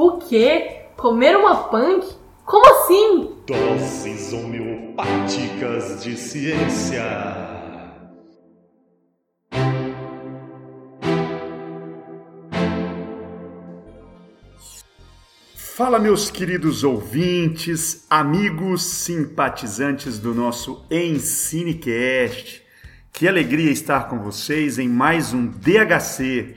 O quê? Comer uma punk? Como assim? Doses homeopáticas de ciência. Fala, meus queridos ouvintes, amigos simpatizantes do nosso Ensinecast. Que alegria estar com vocês em mais um DHC.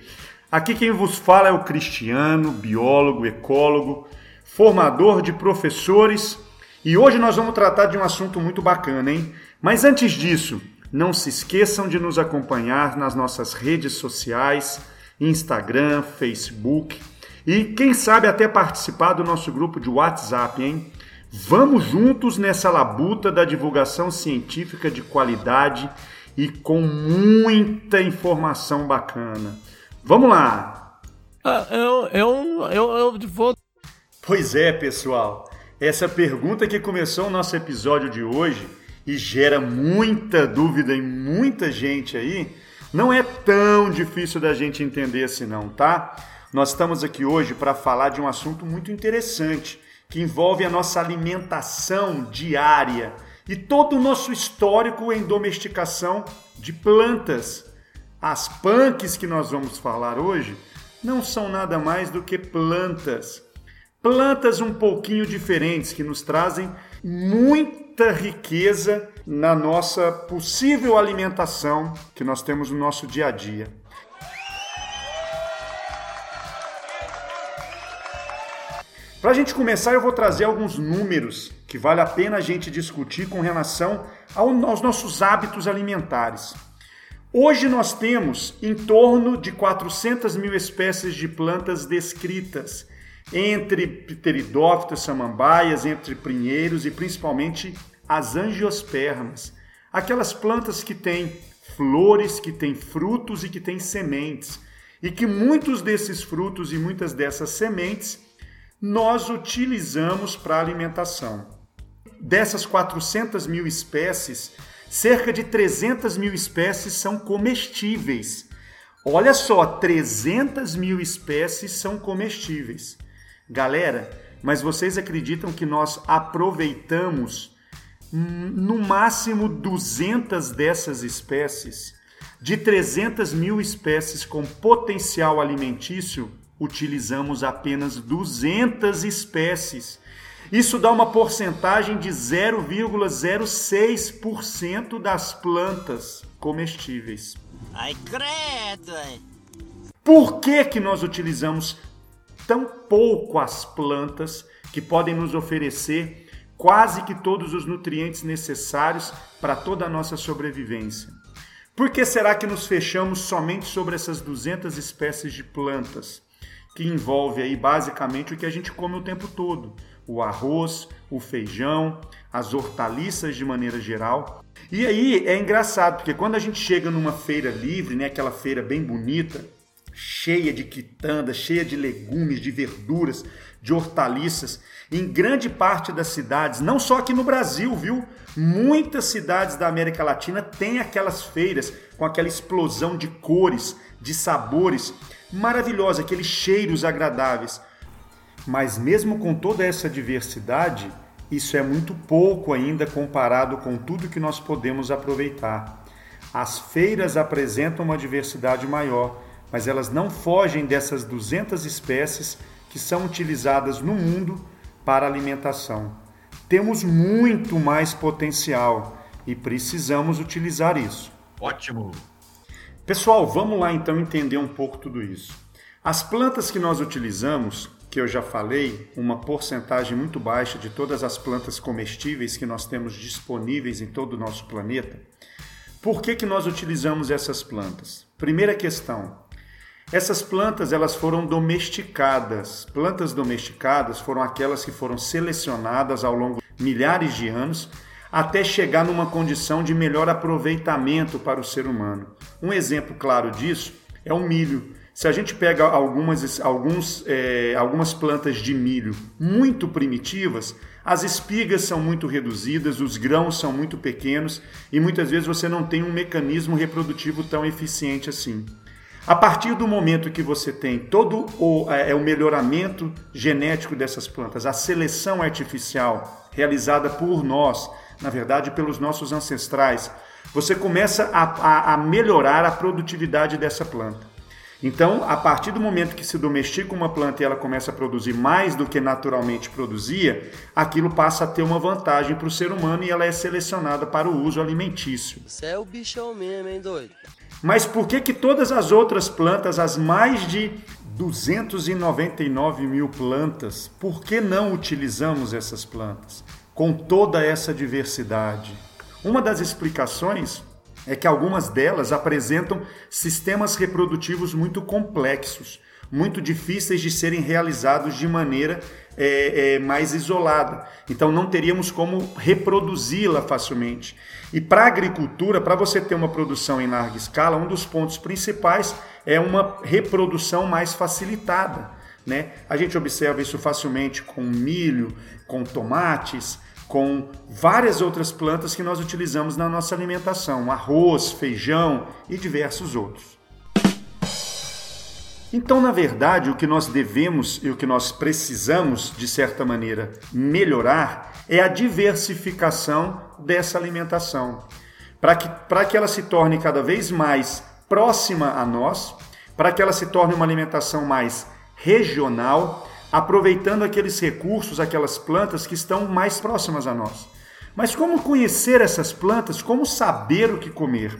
Aqui quem vos fala é o Cristiano, biólogo, ecólogo, formador de professores, e hoje nós vamos tratar de um assunto muito bacana, hein? Mas antes disso, não se esqueçam de nos acompanhar nas nossas redes sociais, Instagram, Facebook e quem sabe até participar do nosso grupo de WhatsApp, hein? Vamos juntos nessa labuta da divulgação científica de qualidade e com muita informação bacana. Vamos lá! Ah, eu, eu, eu, eu vou. Pois é, pessoal. Essa pergunta que começou o nosso episódio de hoje e gera muita dúvida em muita gente aí, não é tão difícil da gente entender assim não, tá? Nós estamos aqui hoje para falar de um assunto muito interessante que envolve a nossa alimentação diária e todo o nosso histórico em domesticação de plantas. As punks que nós vamos falar hoje não são nada mais do que plantas. Plantas um pouquinho diferentes que nos trazem muita riqueza na nossa possível alimentação que nós temos no nosso dia a dia. Para a gente começar, eu vou trazer alguns números que vale a pena a gente discutir com relação aos nossos hábitos alimentares. Hoje nós temos em torno de 400 mil espécies de plantas descritas, entre pteridófitas, samambaias, entre pinheiros e principalmente as angiospermas, aquelas plantas que têm flores, que têm frutos e que têm sementes, e que muitos desses frutos e muitas dessas sementes nós utilizamos para alimentação. Dessas 400 mil espécies, cerca de 300 mil espécies são comestíveis. Olha só, 300 mil espécies são comestíveis. Galera, mas vocês acreditam que nós aproveitamos no máximo 200 dessas espécies? De 300 mil espécies com potencial alimentício, utilizamos apenas 200 espécies. Isso dá uma porcentagem de 0,06% das plantas comestíveis. Ai, credo! Por que, que nós utilizamos tão pouco as plantas que podem nos oferecer quase que todos os nutrientes necessários para toda a nossa sobrevivência? Por que será que nos fechamos somente sobre essas 200 espécies de plantas? que envolve aí basicamente o que a gente come o tempo todo: o arroz, o feijão, as hortaliças de maneira geral. E aí é engraçado, porque quando a gente chega numa feira livre, né, aquela feira bem bonita, cheia de quitandas, cheia de legumes, de verduras, de hortaliças, em grande parte das cidades, não só aqui no Brasil, viu? Muitas cidades da América Latina têm aquelas feiras com aquela explosão de cores, de sabores maravilhosa, aqueles cheiros agradáveis. Mas mesmo com toda essa diversidade, isso é muito pouco ainda comparado com tudo que nós podemos aproveitar. As feiras apresentam uma diversidade maior, mas elas não fogem dessas 200 espécies que são utilizadas no mundo para alimentação. Temos muito mais potencial e precisamos utilizar isso. Ótimo! Pessoal, vamos lá então entender um pouco tudo isso. As plantas que nós utilizamos, que eu já falei, uma porcentagem muito baixa de todas as plantas comestíveis que nós temos disponíveis em todo o nosso planeta. Por que, que nós utilizamos essas plantas? Primeira questão. Essas plantas elas foram domesticadas. Plantas domesticadas foram aquelas que foram selecionadas ao longo de milhares de anos até chegar numa condição de melhor aproveitamento para o ser humano. Um exemplo claro disso é o milho. Se a gente pega algumas, alguns, é, algumas plantas de milho muito primitivas, as espigas são muito reduzidas, os grãos são muito pequenos e muitas vezes você não tem um mecanismo reprodutivo tão eficiente assim. A partir do momento que você tem todo o, é, o melhoramento genético dessas plantas, a seleção artificial realizada por nós, na verdade pelos nossos ancestrais, você começa a, a, a melhorar a produtividade dessa planta. Então, a partir do momento que se domestica uma planta e ela começa a produzir mais do que naturalmente produzia, aquilo passa a ter uma vantagem para o ser humano e ela é selecionada para o uso alimentício. Você é o bichão mesmo, hein, doido? Mas por que que todas as outras plantas, as mais de 299 mil plantas, por que não utilizamos essas plantas com toda essa diversidade? Uma das explicações é que algumas delas apresentam sistemas reprodutivos muito complexos, muito difíceis de serem realizados de maneira é, é, mais isolada. Então não teríamos como reproduzi-la facilmente. E para a agricultura, para você ter uma produção em larga escala, um dos pontos principais é uma reprodução mais facilitada. Né? A gente observa isso facilmente com milho, com tomates, com várias outras plantas que nós utilizamos na nossa alimentação, arroz, feijão e diversos outros. Então, na verdade, o que nós devemos e o que nós precisamos, de certa maneira, melhorar é a diversificação dessa alimentação, para que, que ela se torne cada vez mais próxima a nós, para que ela se torne uma alimentação mais regional, aproveitando aqueles recursos, aquelas plantas que estão mais próximas a nós. Mas como conhecer essas plantas? Como saber o que comer?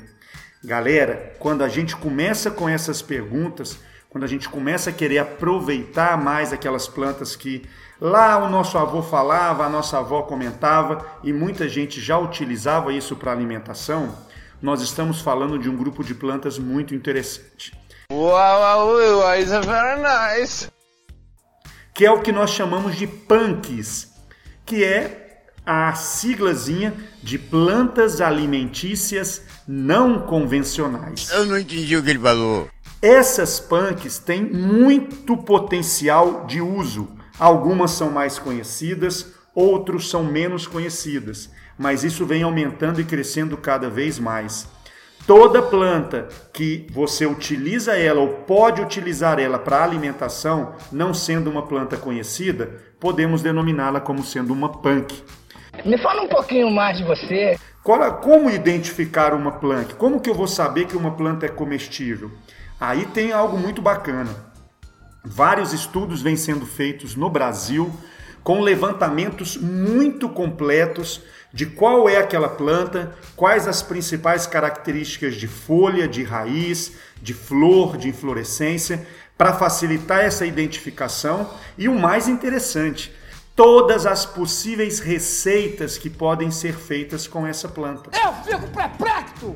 Galera, quando a gente começa com essas perguntas, quando a gente começa a querer aproveitar mais aquelas plantas que lá o nosso avô falava, a nossa avó comentava e muita gente já utilizava isso para alimentação, nós estamos falando de um grupo de plantas muito interessante. Wow, wow, is very nice. Que é o que nós chamamos de punks, que é a siglazinha de plantas alimentícias não convencionais. Eu não entendi o que ele falou. Essas punks têm muito potencial de uso. Algumas são mais conhecidas, outros são menos conhecidas, mas isso vem aumentando e crescendo cada vez mais. Toda planta que você utiliza ela ou pode utilizar ela para alimentação, não sendo uma planta conhecida, podemos denominá-la como sendo uma punk. Me fala um pouquinho mais de você. Como identificar uma planta? Como que eu vou saber que uma planta é comestível? Aí tem algo muito bacana. Vários estudos vêm sendo feitos no Brasil com levantamentos muito completos de qual é aquela planta, quais as principais características de folha, de raiz, de flor, de inflorescência, para facilitar essa identificação e o mais interessante, todas as possíveis receitas que podem ser feitas com essa planta. Eu fico perplexo!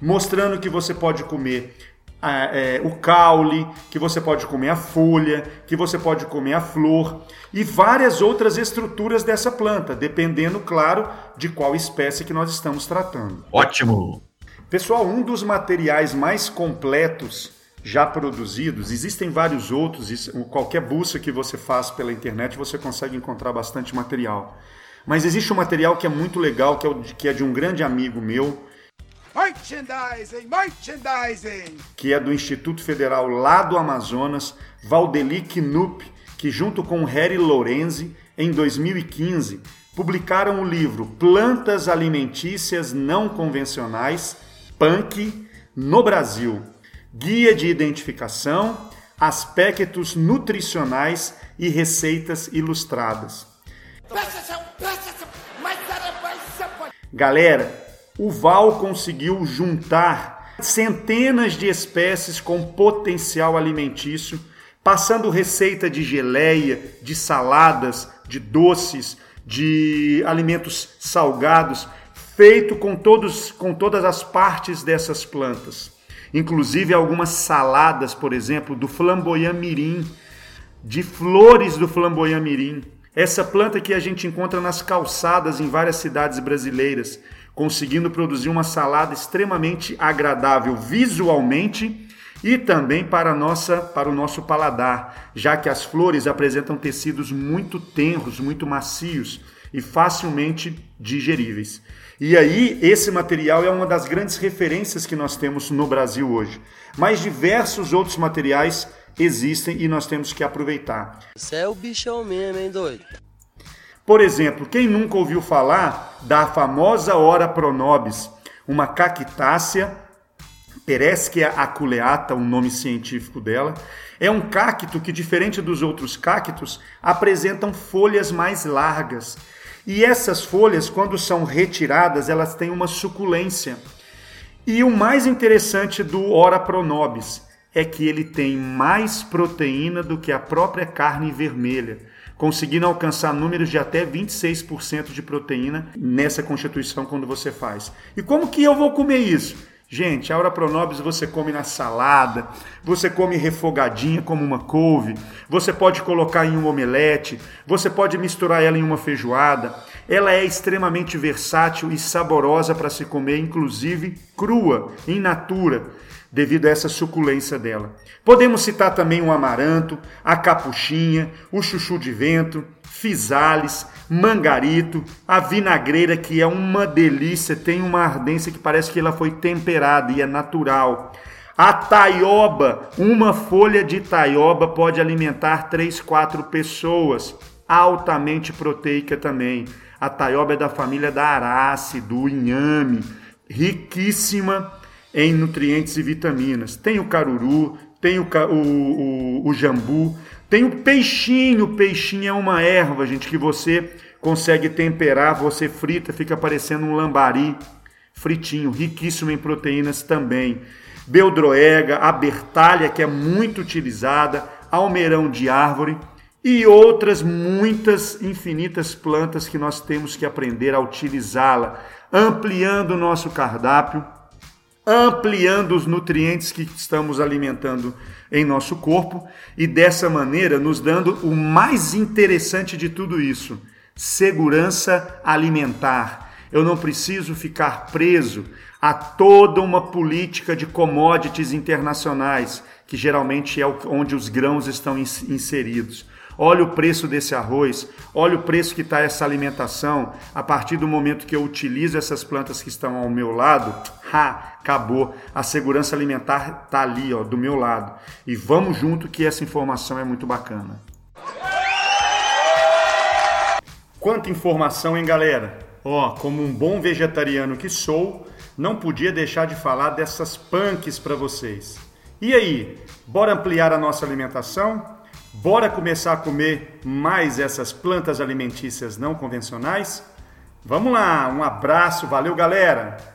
Mostrando que você pode comer é, o caule, que você pode comer a folha, que você pode comer a flor e várias outras estruturas dessa planta, dependendo, claro, de qual espécie que nós estamos tratando. Ótimo! Pessoal, um dos materiais mais completos já produzidos, existem vários outros, qualquer busca que você faz pela internet você consegue encontrar bastante material. Mas existe um material que é muito legal, que é, que é de um grande amigo meu, Merchandising, merchandising! Que é do Instituto Federal lá do Amazonas, Valdeli Knupp, que junto com Harry Lorenzi, em 2015, publicaram o livro Plantas Alimentícias Não Convencionais, PUNC, no Brasil. Guia de identificação, aspectos nutricionais e receitas ilustradas. Galera, o Val conseguiu juntar centenas de espécies com potencial alimentício, passando receita de geleia, de saladas, de doces, de alimentos salgados, feito com, todos, com todas as partes dessas plantas. Inclusive algumas saladas, por exemplo, do flamboyant mirim, de flores do flamboyant mirim. Essa planta que a gente encontra nas calçadas em várias cidades brasileiras conseguindo produzir uma salada extremamente agradável visualmente e também para, nossa, para o nosso paladar, já que as flores apresentam tecidos muito tenros, muito macios, e facilmente digeríveis. E aí, esse material é uma das grandes referências que nós temos no Brasil hoje. Mas diversos outros materiais existem e nós temos que aproveitar. Você é o bichão mesmo, hein, doido? Por exemplo, quem nunca ouviu falar da famosa Ora pronobis, uma cactácea, Pereschia aculeata, o nome científico dela, é um cacto que, diferente dos outros cactos, apresentam folhas mais largas. E essas folhas, quando são retiradas, elas têm uma suculência. E o mais interessante do Ora pronobis é que ele tem mais proteína do que a própria carne vermelha conseguindo alcançar números de até 26% de proteína nessa constituição quando você faz. E como que eu vou comer isso? Gente, a Aura Pronobis você come na salada, você come refogadinha como uma couve, você pode colocar em um omelete, você pode misturar ela em uma feijoada. Ela é extremamente versátil e saborosa para se comer, inclusive crua, in natura devido a essa suculência dela. Podemos citar também o amaranto, a capuchinha, o chuchu de vento, fisales, mangarito, a vinagreira que é uma delícia, tem uma ardência que parece que ela foi temperada e é natural. A taioba, uma folha de taioba pode alimentar 3, 4 pessoas, altamente proteica também. A taioba é da família da arace, do inhame, riquíssima em nutrientes e vitaminas. Tem o caruru, tem o, o, o, o jambu, tem o peixinho. O peixinho é uma erva, gente, que você consegue temperar, você frita, fica parecendo um lambari fritinho, riquíssimo em proteínas também. Beldroega, a bertalha, que é muito utilizada, almeirão de árvore e outras muitas infinitas plantas que nós temos que aprender a utilizá-la, ampliando o nosso cardápio ampliando os nutrientes que estamos alimentando em nosso corpo e dessa maneira nos dando o mais interessante de tudo isso: segurança alimentar. Eu não preciso ficar preso a toda uma política de commodities internacionais, que geralmente é onde os grãos estão inseridos. Olha o preço desse arroz, olha o preço que está essa alimentação. A partir do momento que eu utilizo essas plantas que estão ao meu lado, ha, acabou. A segurança alimentar está ali, ó, do meu lado. E vamos junto que essa informação é muito bacana. Quanta informação, hein, galera? Ó, como um bom vegetariano que sou, não podia deixar de falar dessas punks para vocês. E aí, bora ampliar a nossa alimentação? Bora começar a comer mais essas plantas alimentícias não convencionais? Vamos lá, um abraço, valeu galera!